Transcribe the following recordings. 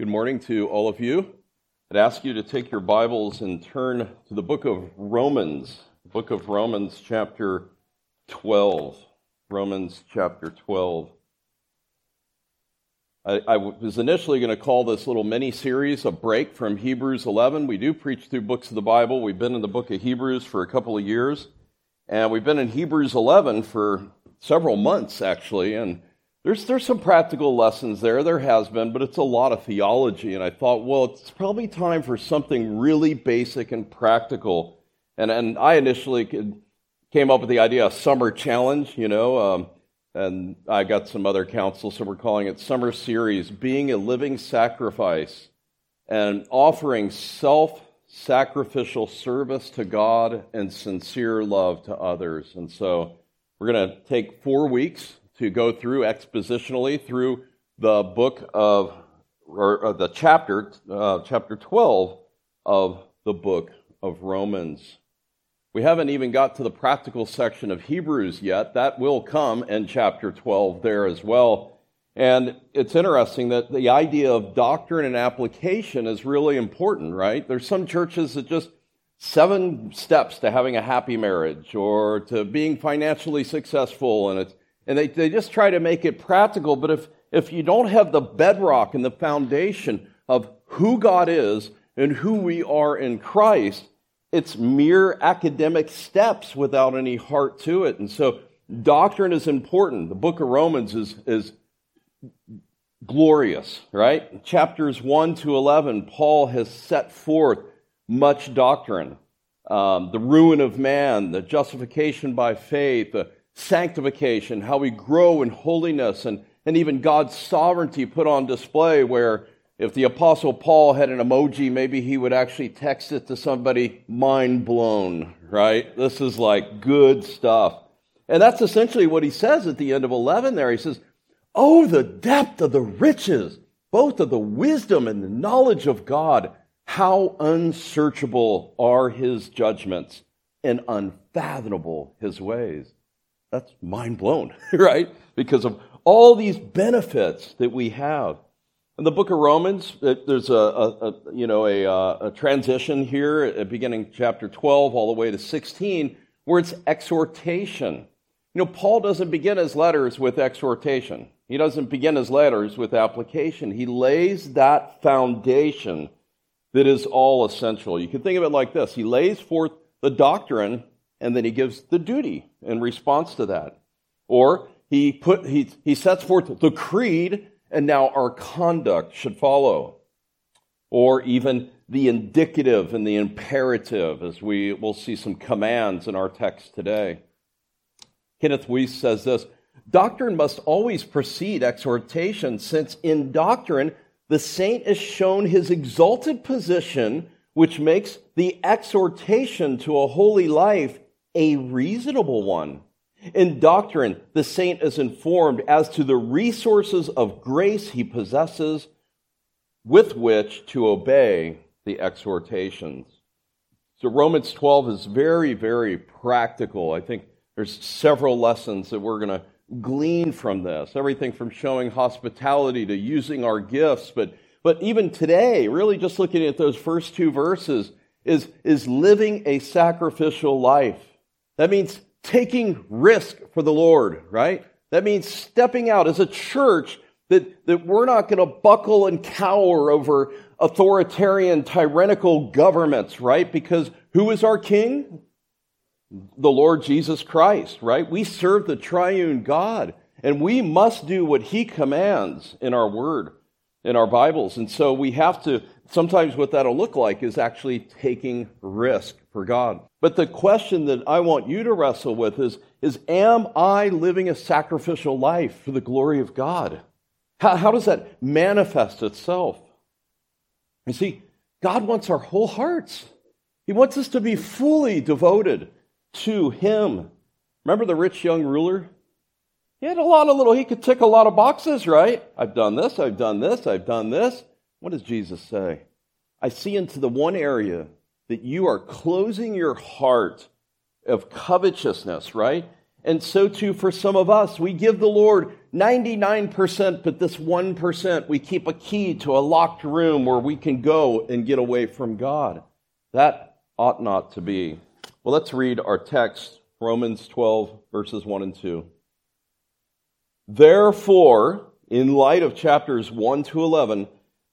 Good morning to all of you. I'd ask you to take your Bibles and turn to the book of Romans, book of Romans, chapter 12. Romans, chapter 12. I, I was initially going to call this little mini series a break from Hebrews 11. We do preach through books of the Bible. We've been in the book of Hebrews for a couple of years, and we've been in Hebrews 11 for several months, actually. And there's, there's some practical lessons there. There has been, but it's a lot of theology. And I thought, well, it's probably time for something really basic and practical. And, and I initially came up with the idea of summer challenge, you know, um, and I got some other counsel, so we're calling it Summer Series Being a Living Sacrifice and offering self sacrificial service to God and sincere love to others. And so we're going to take four weeks to go through expositionally through the book of, or, or the chapter, uh, chapter 12 of the book of Romans. We haven't even got to the practical section of Hebrews yet. That will come in chapter 12 there as well. And it's interesting that the idea of doctrine and application is really important, right? There's some churches that just seven steps to having a happy marriage or to being financially successful, and it's and they, they just try to make it practical. But if, if you don't have the bedrock and the foundation of who God is and who we are in Christ, it's mere academic steps without any heart to it. And so doctrine is important. The book of Romans is, is glorious, right? Chapters 1 to 11, Paul has set forth much doctrine. Um, the ruin of man, the justification by faith, sanctification, how we grow in holiness, and, and even God's sovereignty put on display. Where if the Apostle Paul had an emoji, maybe he would actually text it to somebody, mind blown, right? This is like good stuff. And that's essentially what he says at the end of 11 there. He says, Oh, the depth of the riches, both of the wisdom and the knowledge of God. How unsearchable are his judgments and unfathomable his ways that's mind blown, right? Because of all these benefits that we have. In the book of Romans, there's a, a, a you know a, uh, a, transition here at beginning chapter 12 all the way to 16, where it's exhortation. You know, Paul doesn't begin his letters with exhortation. He doesn't begin his letters with application. He lays that foundation that is all essential. You can think of it like this: He lays forth the doctrine and then he gives the duty in response to that. Or he put he, he sets forth the creed, and now our conduct should follow. Or even the indicative and the imperative, as we will see some commands in our text today. Kenneth Wuest says this Doctrine must always precede exhortation, since in doctrine the saint is shown his exalted position, which makes the exhortation to a holy life a reasonable one. In doctrine, the saint is informed as to the resources of grace he possesses with which to obey the exhortations. So Romans 12 is very, very practical. I think there's several lessons that we're going to glean from this. Everything from showing hospitality to using our gifts, but but even today, really just looking at those first two verses, is, is living a sacrificial life. That means taking risk for the Lord, right? That means stepping out as a church that, that we're not going to buckle and cower over authoritarian, tyrannical governments, right? Because who is our king? The Lord Jesus Christ, right? We serve the triune God, and we must do what he commands in our word, in our Bibles. And so we have to, sometimes what that'll look like is actually taking risk for God. But the question that I want you to wrestle with is, is am I living a sacrificial life for the glory of God? How, how does that manifest itself? You see, God wants our whole hearts. He wants us to be fully devoted to Him. Remember the rich young ruler? He had a lot of little, he could tick a lot of boxes, right? I've done this, I've done this, I've done this. What does Jesus say? I see into the one area that you are closing your heart of covetousness, right? And so too for some of us. We give the Lord 99%, but this 1%, we keep a key to a locked room where we can go and get away from God. That ought not to be. Well, let's read our text, Romans 12, verses 1 and 2. Therefore, in light of chapters 1 to 11,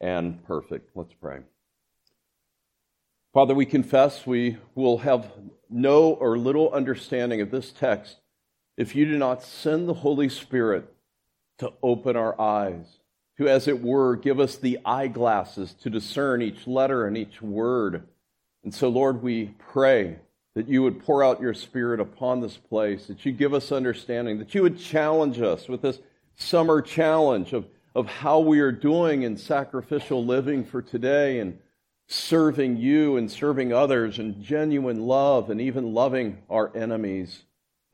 and perfect. Let's pray. Father, we confess we will have no or little understanding of this text if you do not send the Holy Spirit to open our eyes, to, as it were, give us the eyeglasses to discern each letter and each word. And so, Lord, we pray that you would pour out your Spirit upon this place, that you give us understanding, that you would challenge us with this summer challenge of, of how we are doing in sacrificial living for today and serving you and serving others and genuine love and even loving our enemies.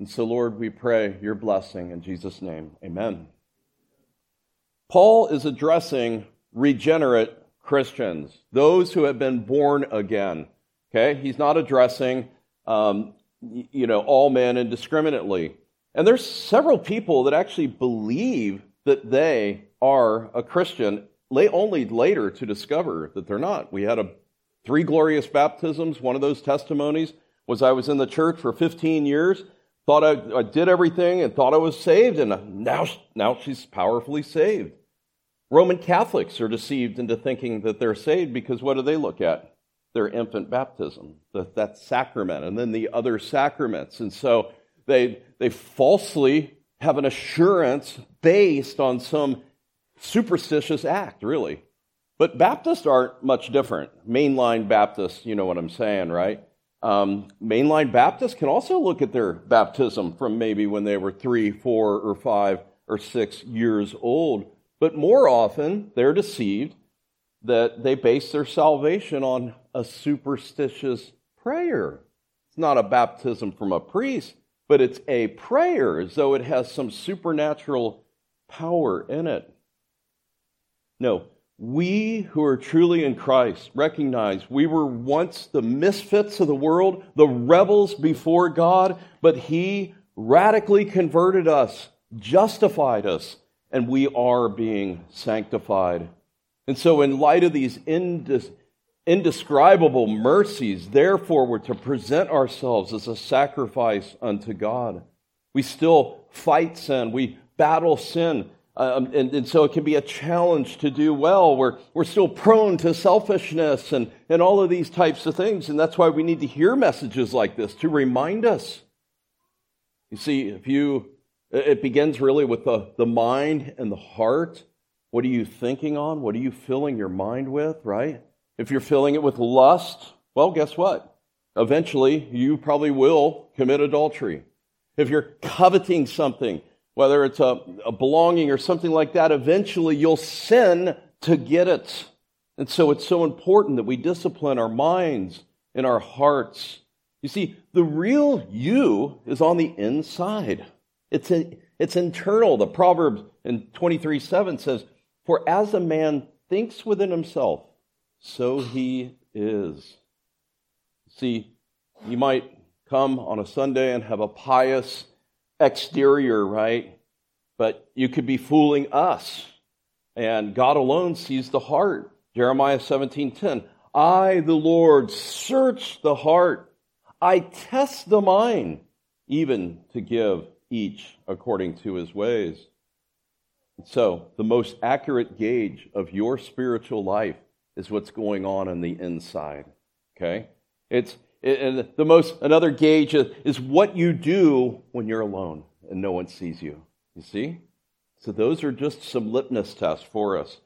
And so, Lord, we pray your blessing in Jesus' name. Amen. Paul is addressing regenerate Christians, those who have been born again. Okay? He's not addressing, um, you know, all men indiscriminately. And there's several people that actually believe that they are a Christian only later to discover that they're not. We had a three glorious baptisms. One of those testimonies was I was in the church for 15 years, thought I, I did everything and thought I was saved, and now, now she's powerfully saved. Roman Catholics are deceived into thinking that they're saved because what do they look at? Their infant baptism, that, that sacrament, and then the other sacraments. And so they, they falsely have an assurance based on some superstitious act, really. But Baptists aren't much different. Mainline Baptists, you know what I'm saying, right? Um, mainline Baptists can also look at their baptism from maybe when they were three, four, or five, or six years old. But more often, they're deceived that they base their salvation on a superstitious prayer. It's not a baptism from a priest, but it's a prayer as though it has some supernatural power in it. No, we who are truly in Christ recognize we were once the misfits of the world, the rebels before God, but He radically converted us, justified us, and we are being sanctified. And so, in light of these indescribable mercies, therefore, we're to present ourselves as a sacrifice unto God. We still fight sin, we battle sin um, and, and, so it can be a challenge to do well. We're, we're still prone to selfishness and, and all of these types of things. And that's why we need to hear messages like this to remind us. You see, if you, it begins really with the, the mind and the heart. What are you thinking on? What are you filling your mind with, right? If you're filling it with lust, well, guess what? Eventually, you probably will commit adultery. If you're coveting something, whether it's a, a belonging or something like that, eventually you'll sin to get it. And so it's so important that we discipline our minds and our hearts. You see, the real you is on the inside. It's, it's internal. The Proverbs in 23 7 says, For as a man thinks within himself, so he is. See, you might come on a Sunday and have a pious exterior, right? But you could be fooling us. And God alone sees the heart. Jeremiah 17:10. I, the Lord, search the heart. I test the mind, even to give each according to his ways. So, the most accurate gauge of your spiritual life is what's going on on the inside. Okay? It's and the most, another gauge is what you do when you're alone and no one sees you. You see? So those are just some litmus tests for us.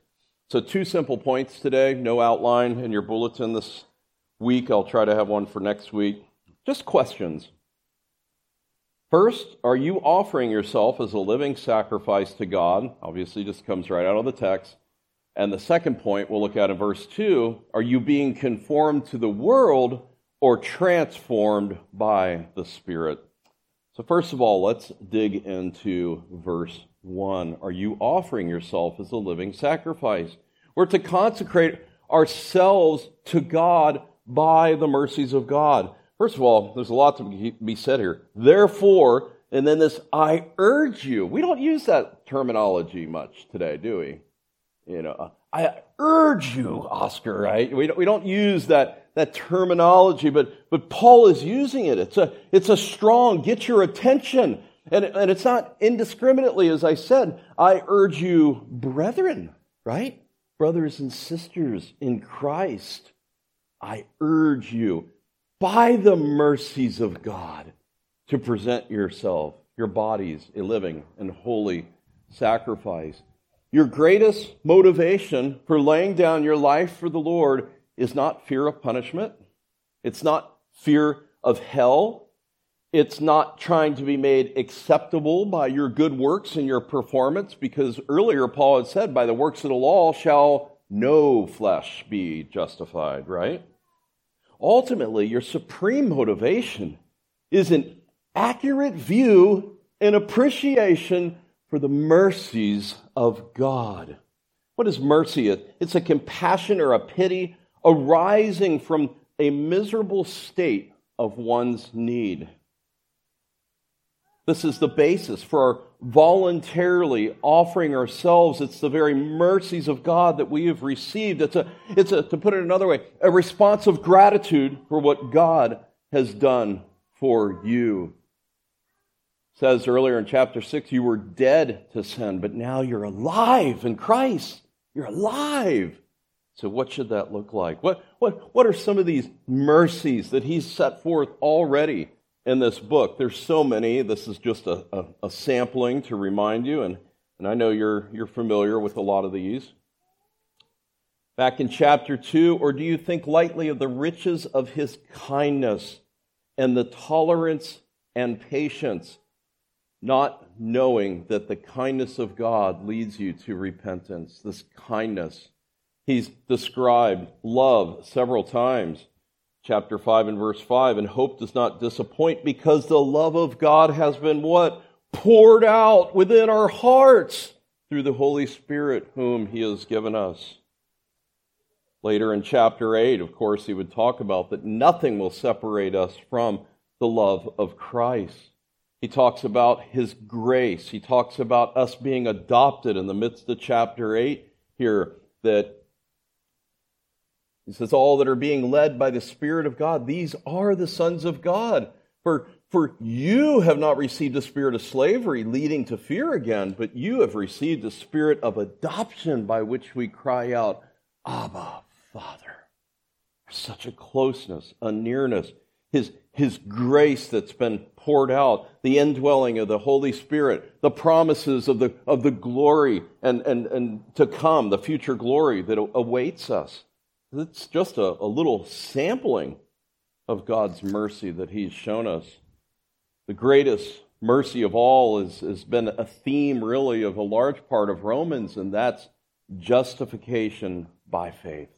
So two simple points today, no outline in your bulletin this week. I'll try to have one for next week. Just questions. First, are you offering yourself as a living sacrifice to God? Obviously, just comes right out of the text. And the second point we'll look at in verse 2 are you being conformed to the world or transformed by the Spirit? So, first of all, let's dig into verse 1. Are you offering yourself as a living sacrifice? We're to consecrate ourselves to God by the mercies of God. First of all, there's a lot to be said here. Therefore, and then this, I urge you. We don't use that terminology much today, do we? You know, I urge you, Oscar, right? We don't, we don't use that, that terminology, but, but Paul is using it. It's a, it's a strong, get your attention. And, and it's not indiscriminately, as I said, I urge you, brethren, right? Brothers and sisters in Christ, I urge you by the mercies of God to present yourself, your bodies, a living and holy sacrifice. Your greatest motivation for laying down your life for the Lord is not fear of punishment. It's not fear of hell. It's not trying to be made acceptable by your good works and your performance, because earlier Paul had said, by the works of the law shall no flesh be justified, right? ultimately, your supreme motivation is an accurate view and appreciation for the mercies of God. What is mercy? It's a compassion or a pity arising from a miserable state of one's need. This is the basis for our voluntarily offering ourselves. It's the very mercies of God that we have received. It's a, it's a, to put it another way, a response of gratitude for what God has done for you. It says earlier in chapter 6, you were dead to sin, but now you're alive in Christ. You're alive. So, what should that look like? What, what, what are some of these mercies that He's set forth already in this book. There's so many. This is just a, a, a, sampling to remind you, and, and I know you're, you're familiar with a lot of these. Back in chapter 2, or do you think lightly of the riches of his kindness and the tolerance and patience, not knowing that the kindness of God leads you to repentance? This kindness. He's described love several times chapter 5 and verse 5 and hope does not disappoint because the love of God has been what? Poured out within our hearts through the Holy Spirit whom he has given us. Later in chapter 8 of course he would talk about that nothing will separate us from the love of Christ. He talks about his grace. He talks about us being adopted in the midst of chapter 8 here that he says, All that are being led by the Spirit of God, these are the sons of God. For, for you have not received a spirit of slavery leading to fear again, but you have received a spirit of adoption by which we cry out, Abba, Father. Such a closeness, a nearness. His, his grace that's been poured out, the indwelling of the Holy Spirit, the promises of the, of the glory and, and, and to come, the future glory that awaits us. It's just a, a little sampling of God's mercy that He's shown us. The greatest mercy of all is, has been a theme, really, of a large part of Romans, and that's justification by faith.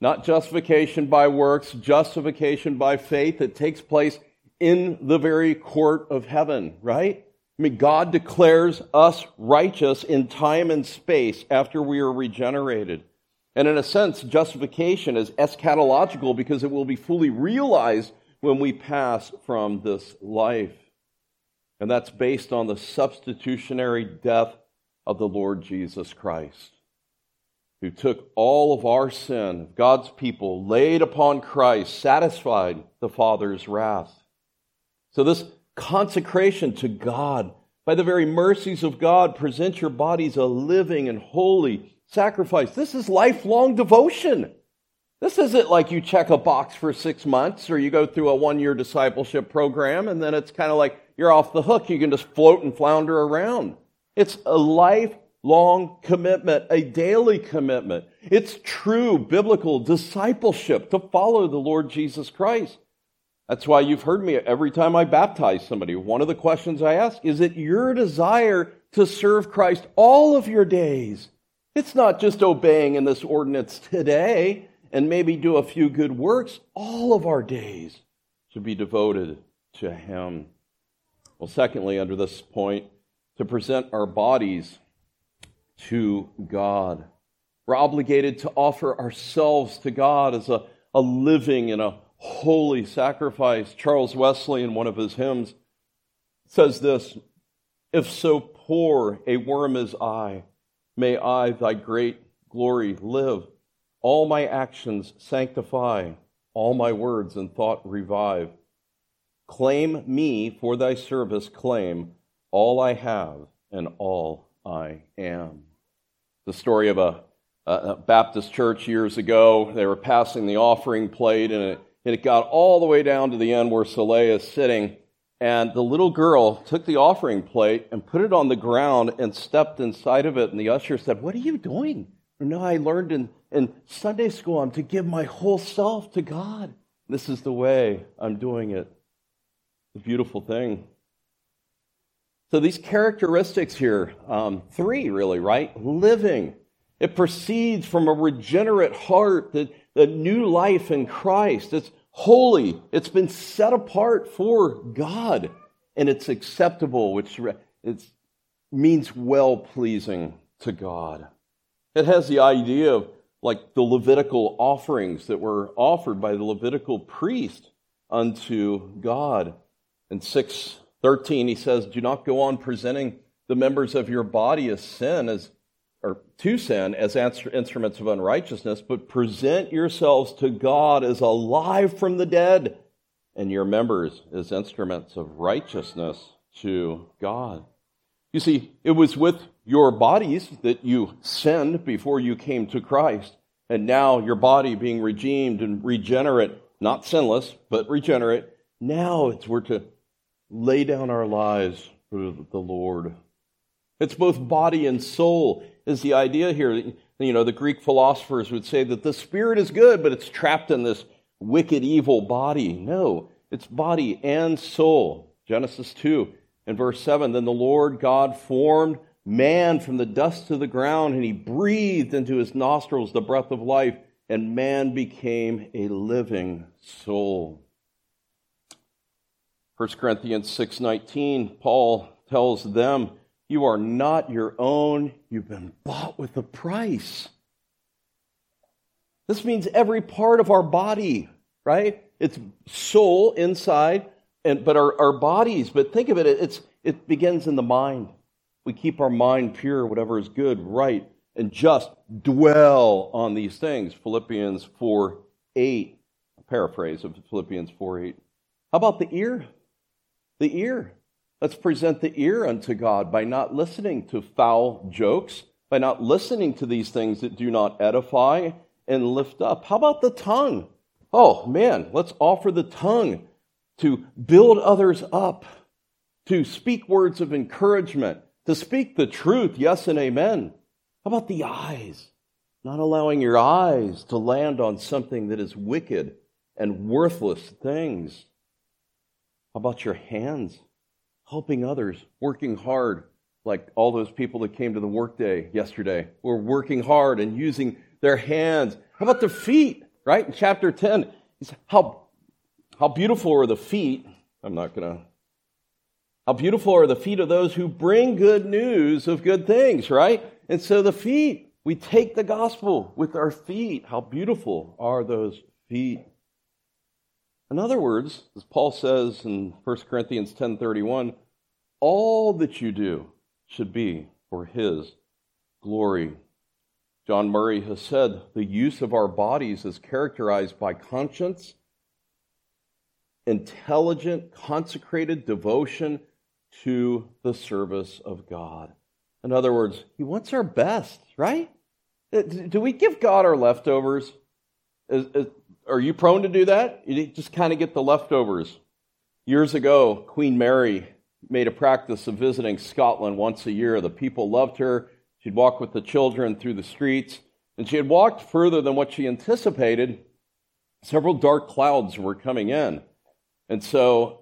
Not justification by works, justification by faith that takes place in the very court of heaven, right? I mean, God declares us righteous in time and space after we are regenerated. And in a sense, justification is eschatological because it will be fully realized when we pass from this life. And that's based on the substitutionary death of the Lord Jesus Christ, who took all of our sin, God's people, laid upon Christ, satisfied the Father's wrath. So, this consecration to God, by the very mercies of God, present your bodies a living and holy sacrifice. This is lifelong devotion. This isn't like you check a box for six months or you go through a one year discipleship program and then it's kind of like you're off the hook. You can just float and flounder around. It's a lifelong commitment, a daily commitment. It's true biblical discipleship to follow the Lord Jesus Christ. That's why you've heard me every time I baptize somebody. One of the questions I ask is it your desire to serve Christ all of your days? It's not just obeying in this ordinance today and maybe do a few good works. All of our days should be devoted to Him. Well, secondly, under this point, to present our bodies to God. We're obligated to offer ourselves to God as a, a living and a holy sacrifice. Charles Wesley, in one of his hymns, says this If so poor a worm as I, may I thy great glory live. All my actions sanctify, all my words and thought revive. Claim me for thy service, claim all I have and all I am. The story of a, a Baptist church years ago, they were passing the offering plate and it and it got all the way down to the end where Soleil is sitting. And the little girl took the offering plate and put it on the ground and stepped inside of it. And the usher said, What are you doing? No, I learned in, in Sunday school I'm to give my whole self to God. This is the way I'm doing it. The beautiful thing. So these characteristics here, um, three really, right? Living. It proceeds from a regenerate heart that the new life in Christ. It's holy. It's been set apart for God, and it's acceptable, which it means well pleasing to God. It has the idea of like the Levitical offerings that were offered by the Levitical priest unto God. In 613, he says, Do not go on presenting the members of your body as sin, as or to sin as instruments of unrighteousness, but present yourselves to God as alive from the dead, and your members as instruments of righteousness to God. You see, it was with your bodies that you sinned before you came to Christ, and now your body being redeemed and regenerate, not sinless, but regenerate, now it's we're to lay down our lives for the Lord. It's both body and soul is the idea here. You know, the Greek philosophers would say that the spirit is good, but it's trapped in this wicked, evil body. No, it's body and soul. Genesis 2 and verse 7 Then the Lord God formed man from the dust of the ground, and he breathed into his nostrils the breath of life, and man became a living soul. 1 Corinthians 6:19 Paul tells them you are not your own. You've been bought with a price. This means every part of our body, right? It's soul inside, and, but our, our bodies, but think of it, it's, it begins in the mind. We keep our mind pure, whatever is good, right, and just dwell on these things. Philippians 4 8, a paraphrase of Philippians 4 8. How about the ear? The ear. Let's present the ear unto God by not listening to foul jokes, by not listening to these things that do not edify and lift up. How about the tongue? Oh man, let's offer the tongue to build others up, to speak words of encouragement, to speak the truth, yes and amen. How about the eyes? Not allowing your eyes to land on something that is wicked and worthless things. How about your hands? Helping others, working hard, like all those people that came to the workday yesterday were working hard and using their hands. How about their feet, right? In chapter 10, how, how beautiful are the feet. I'm not going to. How beautiful are the feet of those who bring good news of good things, right? And so the feet, we take the gospel with our feet. How beautiful are those feet? In other words, as Paul says in 1 Corinthians 10:31, all that you do should be for his glory. John Murray has said the use of our bodies is characterized by conscience, intelligent, consecrated devotion to the service of God. In other words, he wants our best, right? Uh, do we give God our leftovers? Are you prone to do that? You just kind of get the leftovers. Years ago, Queen Mary made a practice of visiting Scotland once a year. The people loved her. She'd walk with the children through the streets, and she had walked further than what she anticipated. Several dark clouds were coming in. And so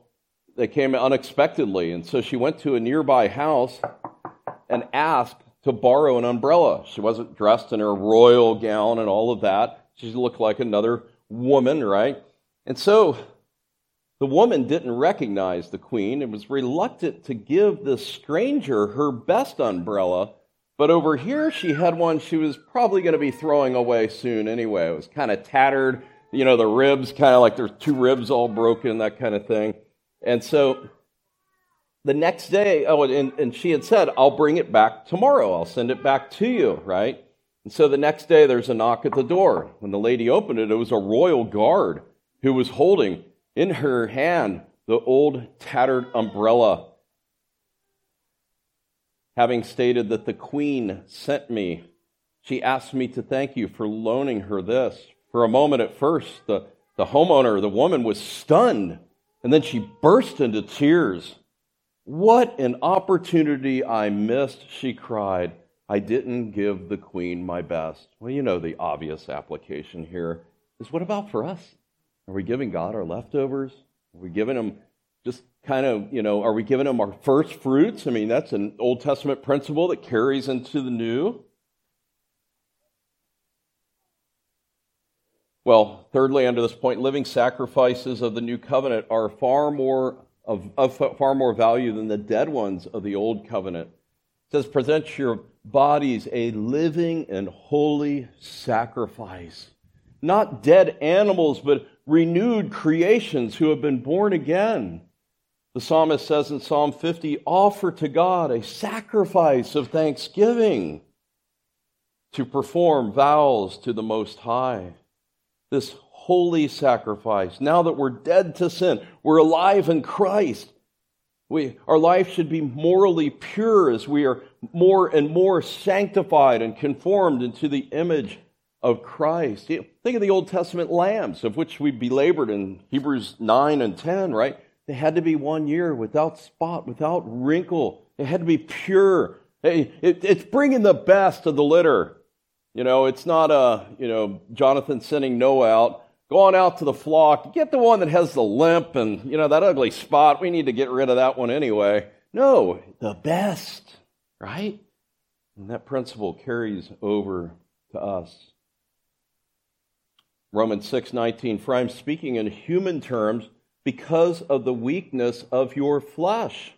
they came unexpectedly. And so she went to a nearby house and asked to borrow an umbrella. She wasn't dressed in her royal gown and all of that. She looked like another woman, right? And so the woman didn't recognize the queen and was reluctant to give this stranger her best umbrella. But over here, she had one she was probably going to be throwing away soon anyway. It was kind of tattered, you know, the ribs kind of like there's two ribs all broken, that kind of thing. And so the next day, oh, and, and she had said, I'll bring it back tomorrow. I'll send it back to you, right? And so the next day, there's a knock at the door. When the lady opened it, it was a royal guard who was holding in her hand the old tattered umbrella, having stated that the queen sent me. She asked me to thank you for loaning her this. For a moment at first, the, the homeowner, the woman, was stunned, and then she burst into tears. What an opportunity I missed, she cried. I didn't give the queen my best. Well, you know, the obvious application here is what about for us? Are we giving God our leftovers? Are we giving him just kind of, you know, are we giving him our first fruits? I mean, that's an Old Testament principle that carries into the New. Well, thirdly, under this point, living sacrifices of the new covenant are far more of, of far more value than the dead ones of the old covenant. It says, present your bodies a living and holy sacrifice. Not dead animals, but renewed creations who have been born again. The psalmist says in Psalm 50 offer to God a sacrifice of thanksgiving to perform vows to the Most High. This holy sacrifice. Now that we're dead to sin, we're alive in Christ. We, our life should be morally pure as we are more and more sanctified and conformed into the image of Christ. Think of the Old Testament lambs, of which we belabored in Hebrews 9 and 10, right? They had to be one year without spot, without wrinkle. They had to be pure. it's bringing the best of the litter. You know, it's not a, you know, Jonathan sending Noah out going out to the flock, get the one that has the limp and, you know, that ugly spot. We need to get rid of that one anyway. No, the best, right? And that principle carries over to us. Romans 6:19 For I'm speaking in human terms because of the weakness of your flesh.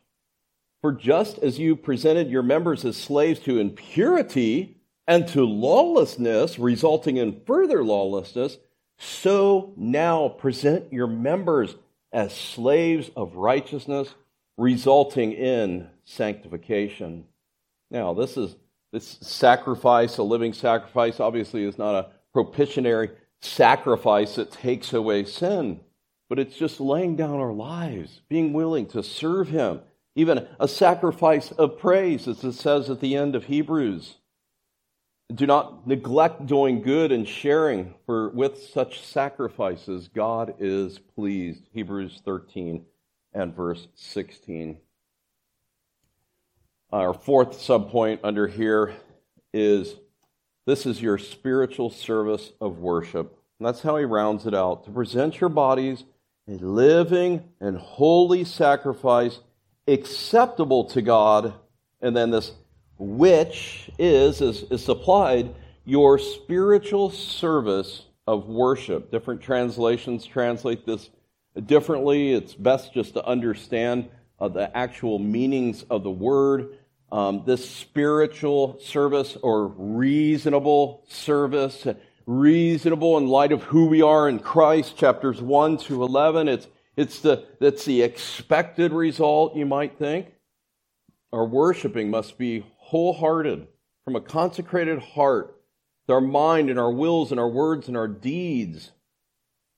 For just as you presented your members as slaves to impurity and to lawlessness, resulting in further lawlessness, so now present your members as slaves of righteousness, resulting in sanctification. Now, this is this sacrifice, a living sacrifice, obviously is not a propitiatory sacrifice that takes away sin, but it's just laying down our lives, being willing to serve Him, even a sacrifice of praise, as it says at the end of Hebrews. Do not neglect doing good and sharing, for with such sacrifices God is pleased. Hebrews 13 and verse 16. Our fourth subpoint under here is this is your spiritual service of worship. And that's how he rounds it out to present your bodies a living and holy sacrifice acceptable to God. And then this which is, is, is supplied your spiritual service of worship. Different translations translate this differently. It's best just to understand uh, the actual meanings of the word. Um, this spiritual service or reasonable service, reasonable in light of who we are in Christ, chapters 1 to 11. It's, it's the, that's the expected result, you might think. Our worshiping must be wholehearted, from a consecrated heart, our mind and our wills and our words and our deeds,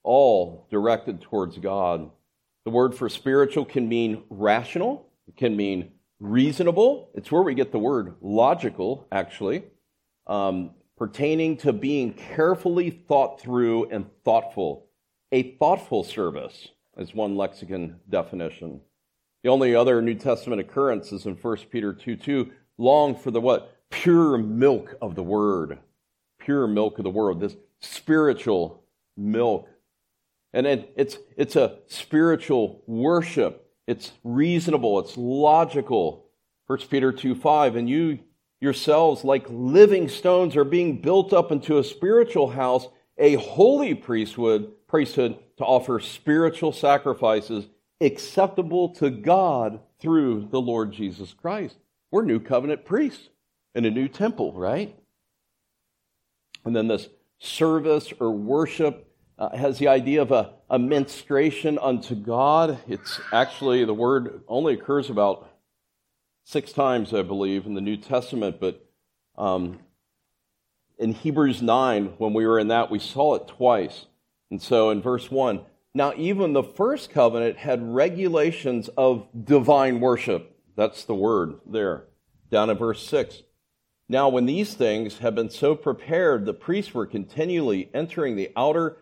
all directed towards God. The word for spiritual can mean rational, it can mean reasonable. It's where we get the word logical, actually, um, pertaining to being carefully thought through and thoughtful. A thoughtful service is one lexicon definition. The only other New Testament occurrence is in 1 Peter 2 2, long for the what? Pure milk of the word. Pure milk of the word. This spiritual milk. And it, it's, it's a spiritual worship. It's reasonable. It's logical. 1 Peter 2 5. And you yourselves, like living stones, are being built up into a spiritual house, a holy priesthood, priesthood to offer spiritual sacrifices acceptable to God through the Lord Jesus Christ. We're new covenant priests in a new temple, right? And then this service or worship uh, has the idea of a, a ministration unto God. It's actually, the word only occurs about six times, I believe, in the New Testament, but um, in Hebrews 9, when we were in that, we saw it twice. And so in verse 1, now even the first covenant had regulations of divine worship. That's the word there. Down in verse 6. Now, when these things have been so prepared, the priests were continually entering the outer,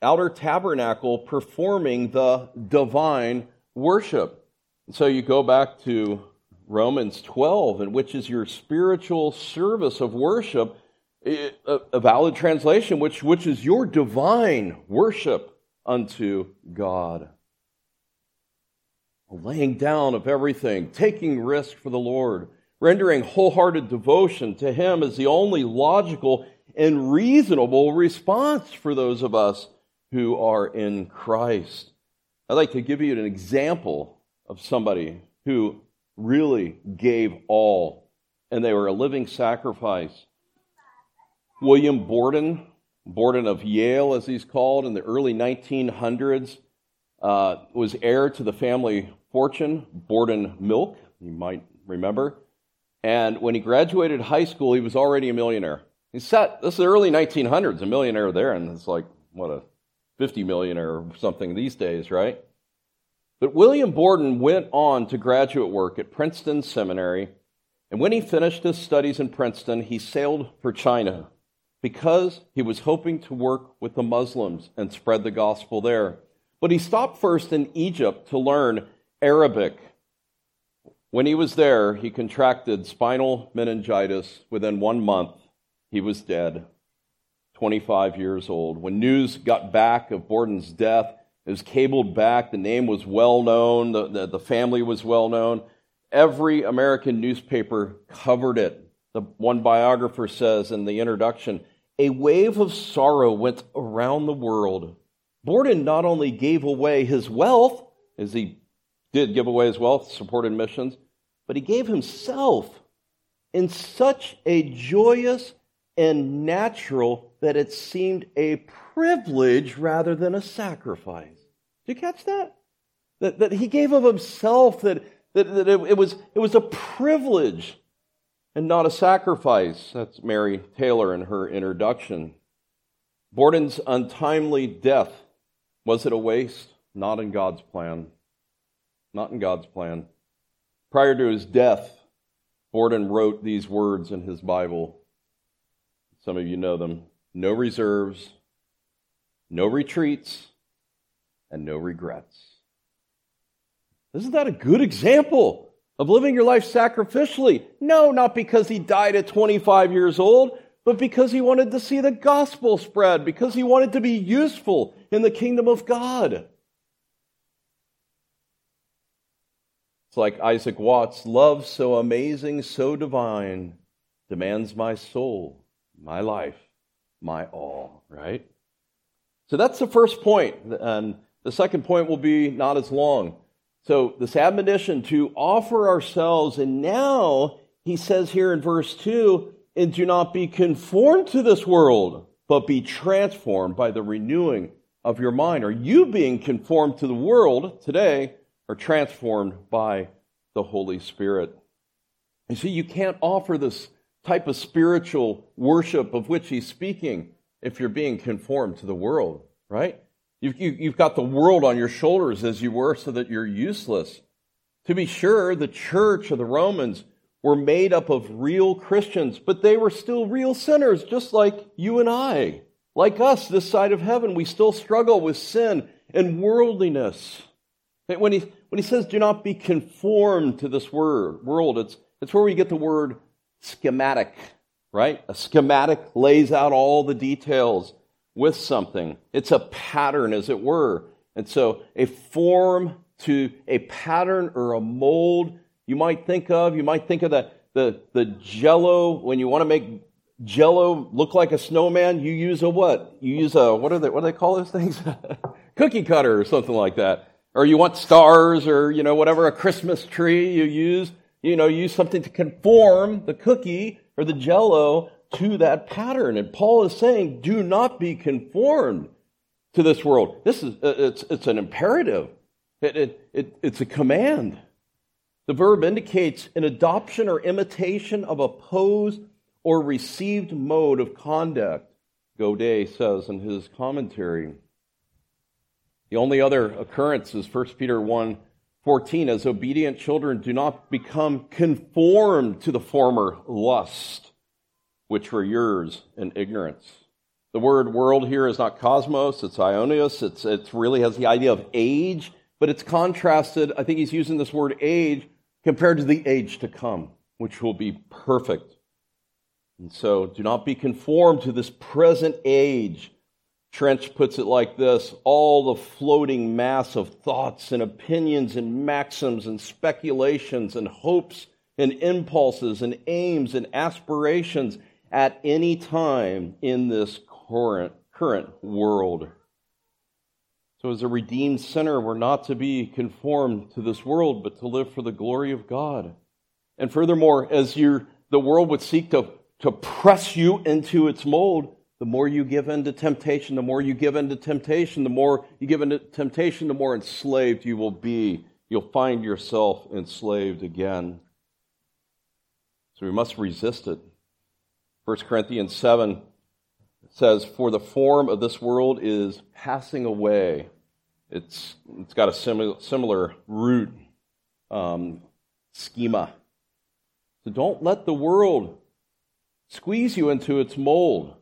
outer tabernacle, performing the divine worship. So you go back to Romans 12, and which is your spiritual service of worship, a valid translation, which, which is your divine worship unto God. Laying down of everything, taking risk for the Lord Rendering wholehearted devotion to Him is the only logical and reasonable response for those of us who are in Christ. I'd like to give you an example of somebody who really gave all, and they were a living sacrifice. William Borden, Borden of Yale, as he's called, in the early 1900s, uh, was heir to the family fortune, Borden Milk, you might remember. And when he graduated high school, he was already a millionaire. He sat, this is the early 1900s, a millionaire there, and it's like, what, a 50 millionaire or something these days, right? But William Borden went on to graduate work at Princeton Seminary, and when he finished his studies in Princeton, he sailed for China because he was hoping to work with the Muslims and spread the gospel there. But he stopped first in Egypt to learn Arabic when he was there, he contracted spinal meningitis. Within one month, he was dead, 25 years old. When news got back of Borden's death, it was cabled back. The name was well known, the, the, the family was well known. Every American newspaper covered it. The one biographer says in the introduction, a wave of sorrow went around the world. Borden not only gave away his wealth, as he did give away his wealth, supported missions, but he gave himself in such a joyous and natural that it seemed a privilege rather than a sacrifice. Did you catch that? That, that he gave of himself, that, that, that it, it, was, it was a privilege and not a sacrifice. That's Mary Taylor in her introduction. Borden's untimely death was it a waste? Not in God's plan. Not in God's plan. Prior to his death, Borden wrote these words in his Bible. Some of you know them no reserves, no retreats, and no regrets. Isn't that a good example of living your life sacrificially? No, not because he died at 25 years old, but because he wanted to see the gospel spread, because he wanted to be useful in the kingdom of God. Like Isaac Watts love so amazing, so divine, demands my soul, my life, my all, right? So that's the first point. And the second point will be not as long. So, this admonition to offer ourselves, and now he says here in verse 2 and do not be conformed to this world, but be transformed by the renewing of your mind. Are you being conformed to the world today are transformed by the Holy Spirit. You see, you can't offer this type of spiritual worship of which he's speaking if you're being conformed to the world, right? You've, you, have got the world on your shoulders as you were so that you're useless. To be sure, the church of the Romans were made up of real Christians, but they were still real sinners, just like you and I. Like us, this side of heaven, we still struggle with sin and worldliness. When he, when he says, do not be conformed to this word, world, it's, it's where we get the word schematic, right? A schematic lays out all the details. with something. It's a pattern, as it were. And so, a form to a pattern or a mold you might think of, you might think of the, the, the jello, when you want to make jello look like a snowman, you use a what? You use a, what are they, what do they call those things? Cookie cutter or something like that. Or you want stars or, you know, whatever, a Christmas tree you use, you know, use something to conform the cookie or the jello to that pattern. And Paul is saying, do not be conformed to this world. This is, uh, it's, it's an imperative. It, it, it, it's a command. The verb indicates an adoption or imitation of a posed or received mode of conduct, Godet says in his commentary. The only other occurrence is 1 Peter 1 14. As obedient children, do not become conformed to the former lust, which were yours in ignorance. The word world here is not cosmos, it's aionios. It's, it really has the idea of age, but it's contrasted. I think he's using this word age compared to the age to come, which will be perfect. And so do not be conformed to this present age Trench puts it like this all the floating mass of thoughts and opinions and maxims and speculations and hopes and impulses and aims and aspirations at any time in this current, current world. So, as a redeemed sinner, we're not to be conformed to this world, but to live for the glory of God. And furthermore, as you the world would seek to, to press you into its mold, the more you give in to temptation, the more you give in to temptation, the more you give in to temptation, the more enslaved you will be. You'll find yourself enslaved again. So we must resist it. 1 Corinthians 7 says, For the form of this world is passing away. It's, it's got a similar, similar root um, schema. So don't let the world squeeze you into its mold.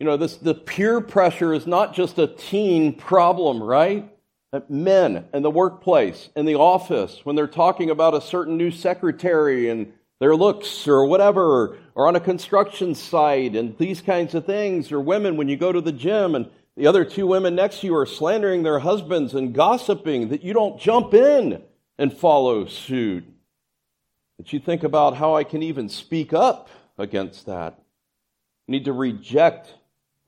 You know, this, the peer pressure is not just a teen problem, right? Uh, men in the workplace, in the office, when they're talking about a certain new secretary and their looks or whatever, or on a construction site and these kinds of things, or women when you go to the gym and the other two women next to you are slandering their husbands and gossiping, that you don't jump in and follow suit. That you think about how I can even speak up against that. You need to reject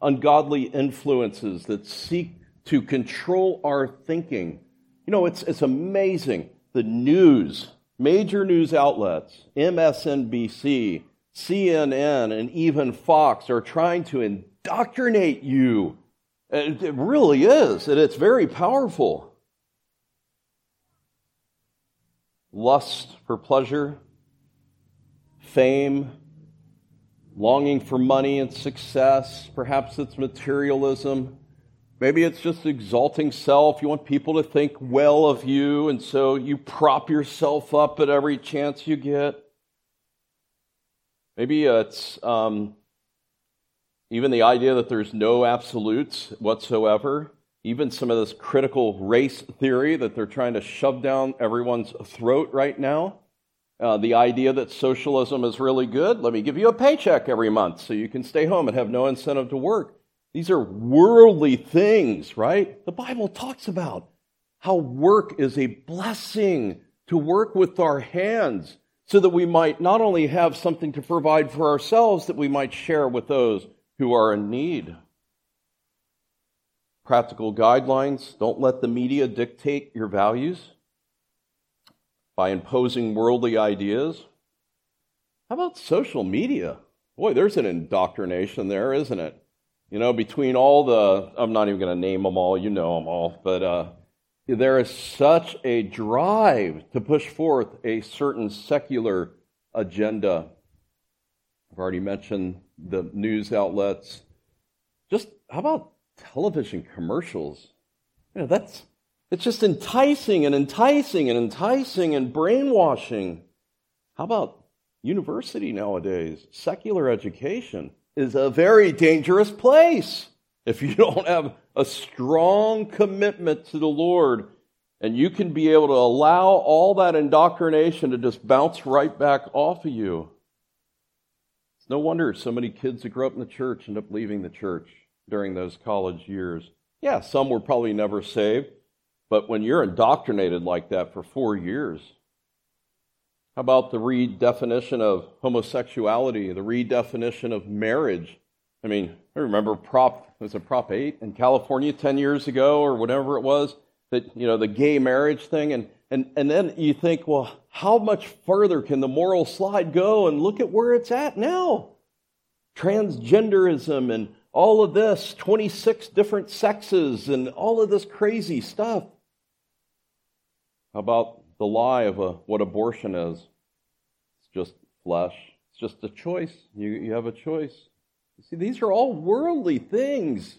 ungodly influences that seek to control our thinking. You know, it's, it's amazing. The news, major news outlets, MSNBC, CNN, and even Fox are trying to indoctrinate you. It, it really is, and it's very powerful. Lust for pleasure, fame, longing for money and success. Perhaps it's materialism. Maybe it's just exalting self. You want people to think well of you, and so you prop yourself up at every chance you get. Maybe it's um, even the idea that there's no absolutes whatsoever. Even some of this critical race theory that they're trying to shove down everyone's throat right now. Uh, the idea that socialism is really good. Let me give you a paycheck every month so you can stay home and have no incentive to work. These are worldly things, right? The Bible talks about how work is a blessing to work with our hands so that we might not only have something to provide for ourselves, that we might share with those who are in need. Practical guidelines don't let the media dictate your values by imposing worldly ideas. How about social media? Boy, there's an indoctrination there, isn't it? You know, between all the, I'm not even going to name them all, you know them all, but uh, there is such a drive to push forth a certain secular agenda. I've already mentioned the news outlets. Just how about television commercials? You know, that's it's just enticing and enticing and enticing and brainwashing. How about university nowadays? Secular education is a very dangerous place if you don't have a strong commitment to the Lord. And you can be able to allow all that indoctrination to just bounce right back off of you. It's no wonder so many kids that grow up in the church end up leaving the church. during those college years. Yeah, some were probably never saved, but when you're indoctrinated like that for four years, how about the redefinition of homosexuality, the redefinition of marriage? I mean, I remember Prop was it Prop 8 in California 10 years ago or whatever it was, that you know, the gay marriage thing and and and then you think, well, how much further can the moral slide go? And look at where it's at now. Transgenderism and all of this, 26 different sexes and all of this crazy stuff. About the lie of a, what abortion is? It's just flesh. It's just a choice. You, you have a choice. You see, these are all worldly things.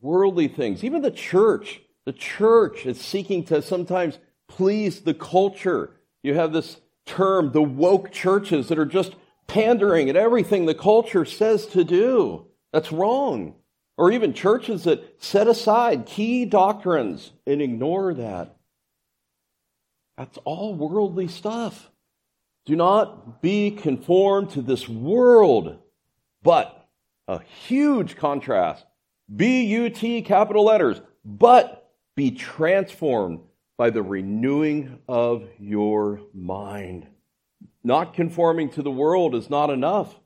Worldly things. Even the church. The church is seeking to sometimes please the culture. You have this term, the woke churches that are just pandering at everything the culture says to do. That's wrong. Or even churches that set aside key doctrines and ignore that. That's all worldly stuff. Do not be conformed to this world, but a huge contrast. B U T capital letters, but be transformed by the renewing of your mind. Not conforming to the world is not enough,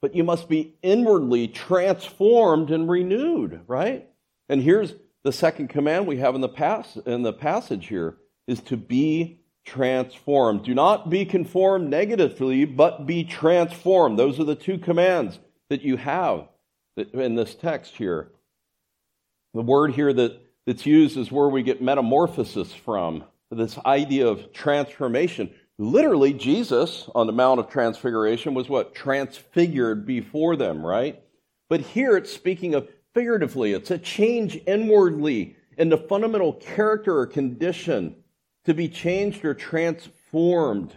but you must be inwardly transformed and renewed, right? And here's the second command we have in the, pass, in the passage here is to be transformed. Do not be conformed negatively, but be transformed. Those are the two commands that you have in this text here. The word here that that's used is where we get metamorphosis from, this idea of transformation. Literally, Jesus on the Mount of Transfiguration was what? Transfigured before them, right? But here it's speaking of figuratively, it's a change inwardly in the fundamental character or condition to be changed or transformed.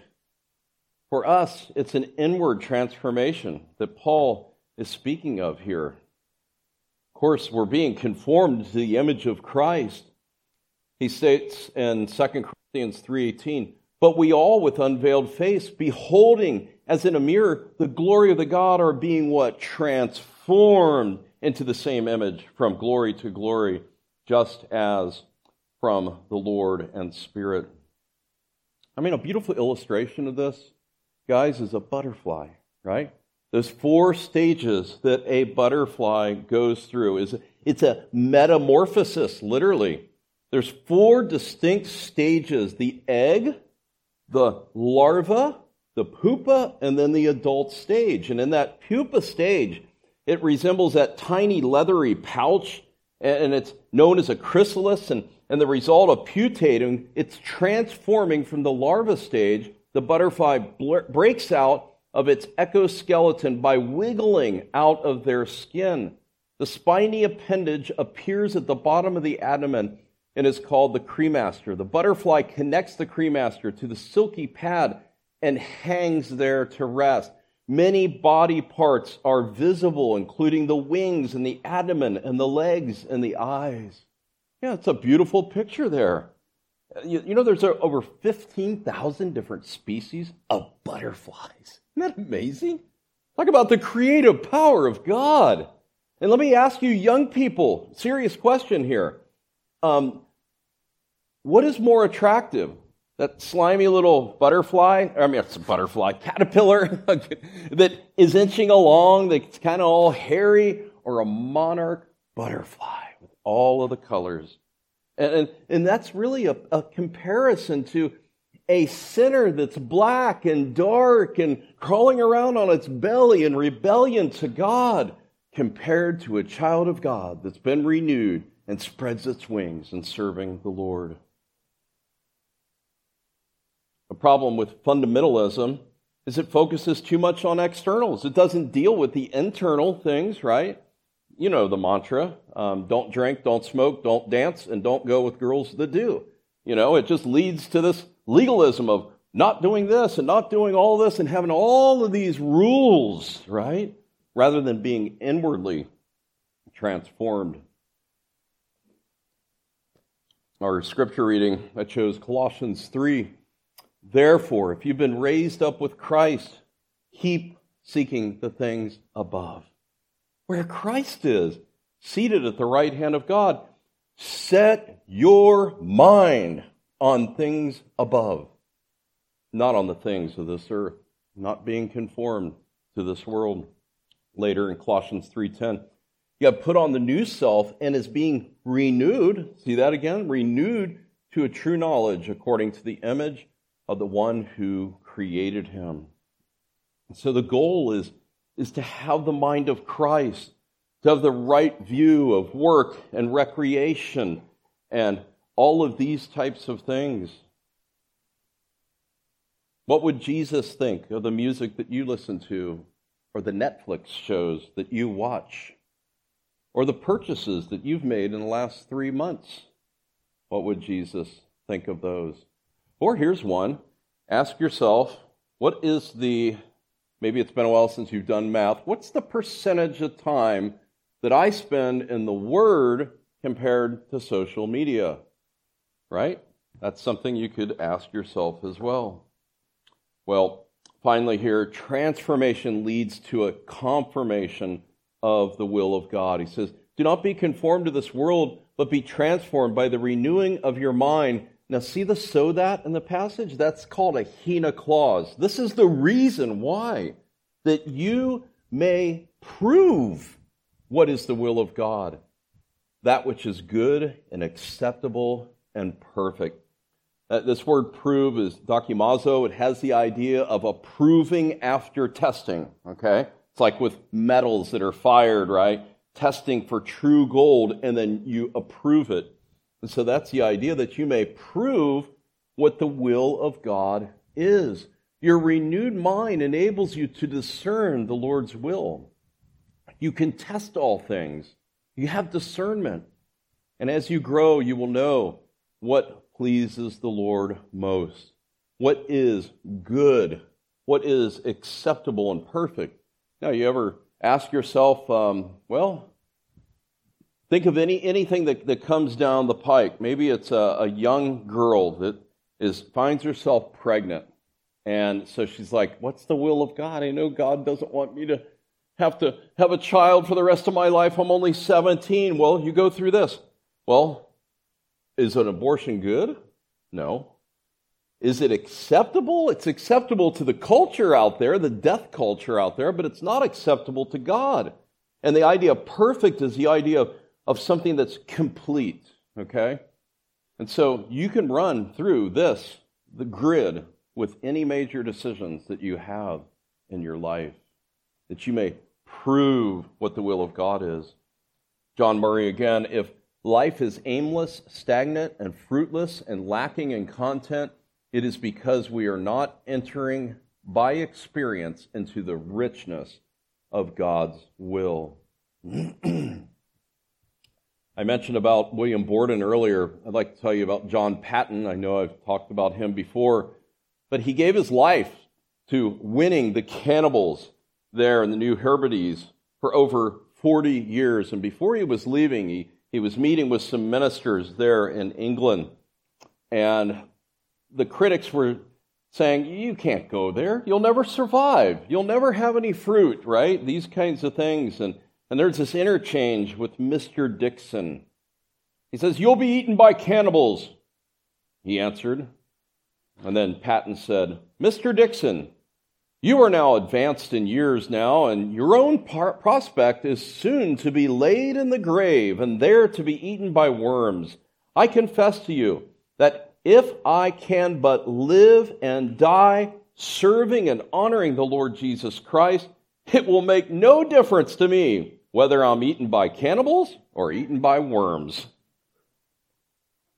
For us, it's an inward transformation that Paul is speaking of here Of course, we're being conformed to the image of Christ. He states in 2 Corinthians 3:18, "But we all with unveiled face beholding as in a mirror the glory of the God are being what transformed into the same image from glory to glory, just as from the Lord and Spirit." I mean, a beautiful illustration of this, guys, is a butterfly, right? Those four stages that a butterfly goes through is it's a metamorphosis, literally. There's four distinct stages the egg, the larva, the pupa, and then the adult stage. And in that pupa stage, it resembles that tiny leathery pouch, and it's known as a chrysalis. And, and the result of pupating, it's transforming from the larva stage. The butterfly breaks out of its exoskeleton by wiggling out of their skin. The spiny appendage appears at the bottom of the abdomen and is called the cremaster. The butterfly connects the cremaster to the silky pad and hangs there to rest. Many body parts are visible, including the wings and the abdomen and the legs and the eyes. Yeah, it's a beautiful picture there. You, you know, there's over 15,000 different species of butterflies. Isn't that amazing? Talk about the creative power of God. And let me ask you, young people, serious question here. Um, what is more attractive? That slimy little butterfly, I mean, it's a butterfly, caterpillar that is inching along, that's kind of all hairy, or a monarch butterfly with all of the colors? And, and, and that's really a, a comparison to a sinner that's black and dark and crawling around on its belly in rebellion to God compared to a child of God that's been renewed and spreads its wings in serving the Lord. Problem with fundamentalism is it focuses too much on externals. It doesn't deal with the internal things, right? You know the mantra um, don't drink, don't smoke, don't dance, and don't go with girls that do. You know, it just leads to this legalism of not doing this and not doing all this and having all of these rules, right? Rather than being inwardly transformed. Our scripture reading, I chose Colossians 3. Therefore, if you've been raised up with Christ, keep seeking the things above, where Christ is, seated at the right hand of God. Set your mind on things above, not on the things of this earth, not being conformed to this world. Later in Colossians 3:10, you have put on the new self and is being renewed. See that again? Renewed to a true knowledge according to the image of the one who created him. And so the goal is, is to have the mind of Christ, to have the right view of work and recreation and all of these types of things. What would Jesus think of the music that you listen to, or the Netflix shows that you watch, or the purchases that you've made in the last three months? What would Jesus think of those? Or here's one ask yourself what is the, maybe it's been a while since you've done math, what's the percentage of time that I spend in the Word compared to social media? Right? That's something you could ask yourself as well. Well, finally, here, transformation leads to a confirmation of the will of God. He says, Do not be conformed to this world, but be transformed by the renewing of your mind. Now, see the so that in the passage? That's called a hina clause. This is the reason why, that you may prove what is the will of God, that which is good and acceptable and perfect. Uh, this word prove is dokimazo. It has the idea of approving after testing, okay? It's like with metals that are fired, right? Testing for true gold, and then you approve it. And so that's the idea that you may prove what the will of God is. Your renewed mind enables you to discern the Lord's will. You can test all things. You have discernment. And as you grow, you will know what pleases the Lord most, what is good, what is acceptable and perfect. Now, you ever ask yourself, um, well, think of any anything that, that comes down the pike. Maybe it's a, a young girl that is finds herself pregnant, and so she's like, "What's the will of God? I know God doesn't want me to." Have to have a child for the rest of my life. I'm only 17. Well, you go through this. Well, is an abortion good? No. Is it acceptable? It's acceptable to the culture out there, the death culture out there, but it's not acceptable to God. And the idea of perfect is the idea of, of something that's complete, okay? And so you can run through this, the grid, with any major decisions that you have in your life, that you may prove what the will of God is. John Murray again, if life is aimless, stagnant, and fruitless and lacking in content, it is because we are not entering by experience into the richness of God's will. I mentioned about William Borden earlier. I'd like to tell you about John Paton. I know I've talked about him before, but he gave his life to winning the cannibals there in the New Hebrides for over 40 years. And before he was leaving, he he was meeting with some ministers there in England, and the critics were saying, You can't go there. You'll never survive. You'll never have any fruit, right? These kinds of things. And, and there's this interchange with Mr. Dickson. He says, You'll be eaten by cannibals, he answered. And then Paton said, Mr. Dickson, you are now advanced in years now, and your own par- prospect is soon to be laid in the grave and there to be eaten by worms. I confess to you that if I can but live and die serving and honoring the Lord Jesus Christ, it will make no difference to me whether I'm eaten by cannibals or eaten by worms.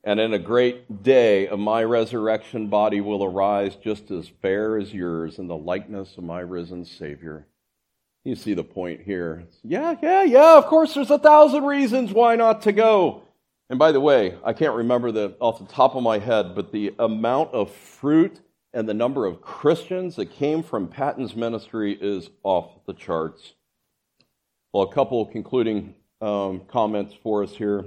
And in a great day my resurrection body will arise just as fair as yours in the likeness of my risen Savior. You see the point here. Yeah, yeah, yeah, of course there's a thousand reasons why not to go. And by the way, I can't remember the off the top of my head, but the amount of fruit and the number of Christians that came from Paton's ministry is off the charts. Well, a couple concluding um, comments for us here.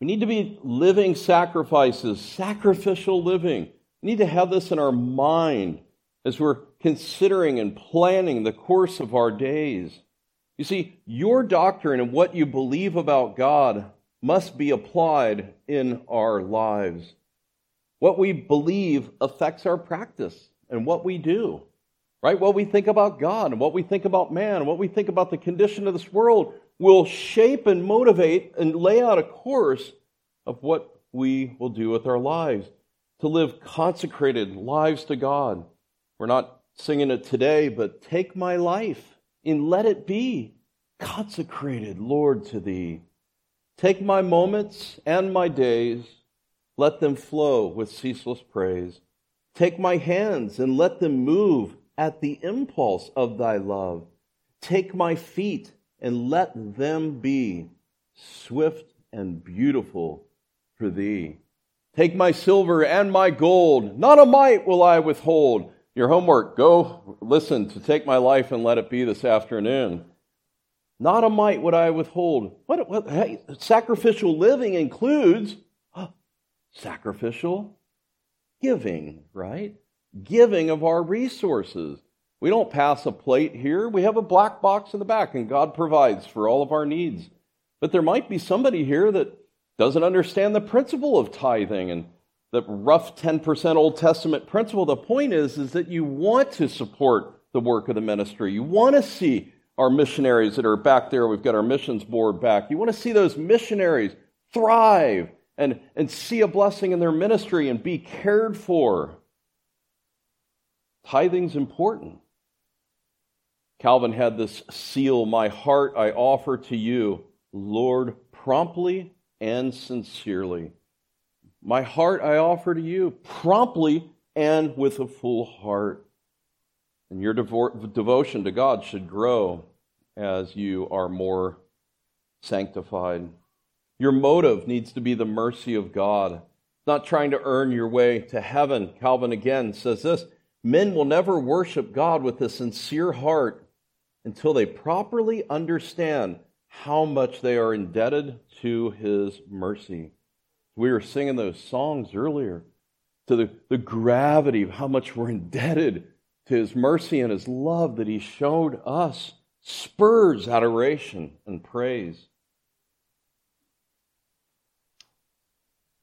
We need to be living sacrifices, sacrificial living. We need to have this in our mind as we're considering and planning the course of our days. You see, your doctrine and what you believe about God must be applied in our lives. What we believe affects our practice and what we do, right? What we think about God and what we think about man and what we think about the condition of this world will shape and motivate and lay out a course of what we will do with our lives to live consecrated lives to God. We're not singing it today, but take my life and let it be consecrated, Lord, to thee. Take my moments and my days, let them flow with ceaseless praise. Take my hands and let them move at the impulse of thy love. Take my feet and let them be swift and beautiful for thee. Take my silver and my gold, not a mite will I withhold. Your homework, go listen to Take My Life and Let It Be this afternoon. Not a mite would I withhold. What, what hey, sacrificial living includes sacrificial giving, right? Giving of our resources. We don't pass a plate here. We have a black box in the back, and God provides for all of our needs. But there might be somebody here that doesn't understand the principle of tithing and the rough 10% Old Testament principle. The point is, is that you want to support the work of the ministry. You want to see our missionaries that are back there. We've got our missions board back. You want to see those missionaries thrive and, and see a blessing in their ministry and be cared for. Tithing's important. Calvin had this seal My heart I offer to you, Lord, promptly and sincerely. My heart I offer to you, promptly and with a full heart. And your devo- devotion to God should grow as you are more sanctified. Your motive needs to be the mercy of God, not trying to earn your way to heaven. Calvin again says this Men will never worship God with a sincere heart until they properly understand how much they are indebted to His mercy. We were singing those songs earlier to the, the gravity of how much we're indebted to His mercy and His love that He showed us spurs adoration and praise.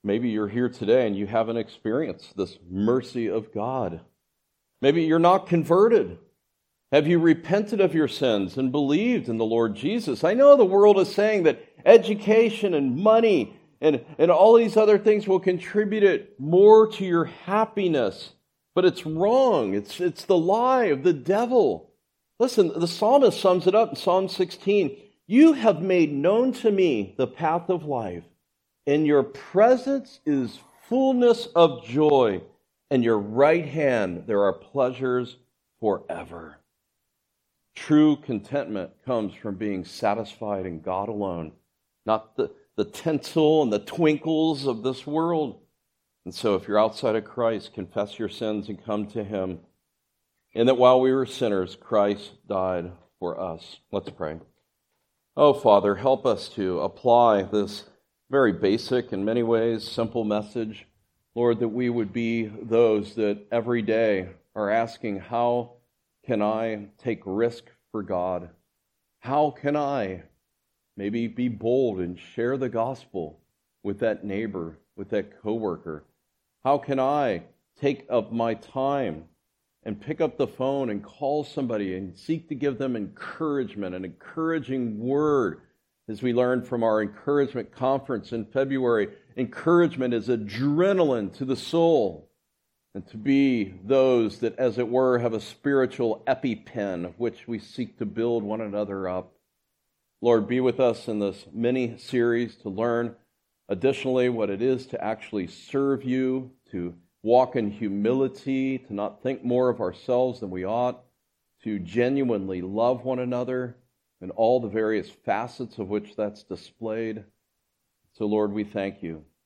Maybe you're here today and you haven't experienced this mercy of God. Maybe you're not converted. Have you repented of your sins and believed in the Lord Jesus? I know the world is saying that education and money and, and all these other things will contribute more to your happiness, but it's wrong. It's, it's the lie of the devil. Listen, the psalmist sums it up in Psalm 16 You have made known to me the path of life. and your presence is fullness of joy, and your right hand there are pleasures forever. True contentment comes from being satisfied in God alone, not the, the tinsel and the twinkles of this world. And so, if you're outside of Christ, confess your sins and come to Him. And that while we were sinners, Christ died for us. Let's pray. Oh, Father, help us to apply this very basic, in many ways, simple message. Lord, that we would be those that every day are asking, How can I take risk for God? How can I maybe be bold and share the gospel with that neighbor, with that coworker? How can I take up my time and pick up the phone and call somebody and seek to give them encouragement, an encouraging word? As we learned from our encouragement conference in February, encouragement is adrenaline to the soul. And to be those that, as it were, have a spiritual epipen which we seek to build one another up. Lord, be with us in this mini series to learn additionally what it is to actually serve you, to walk in humility, to not think more of ourselves than we ought, to genuinely love one another, and all the various facets of which that's displayed. So, Lord, we thank you.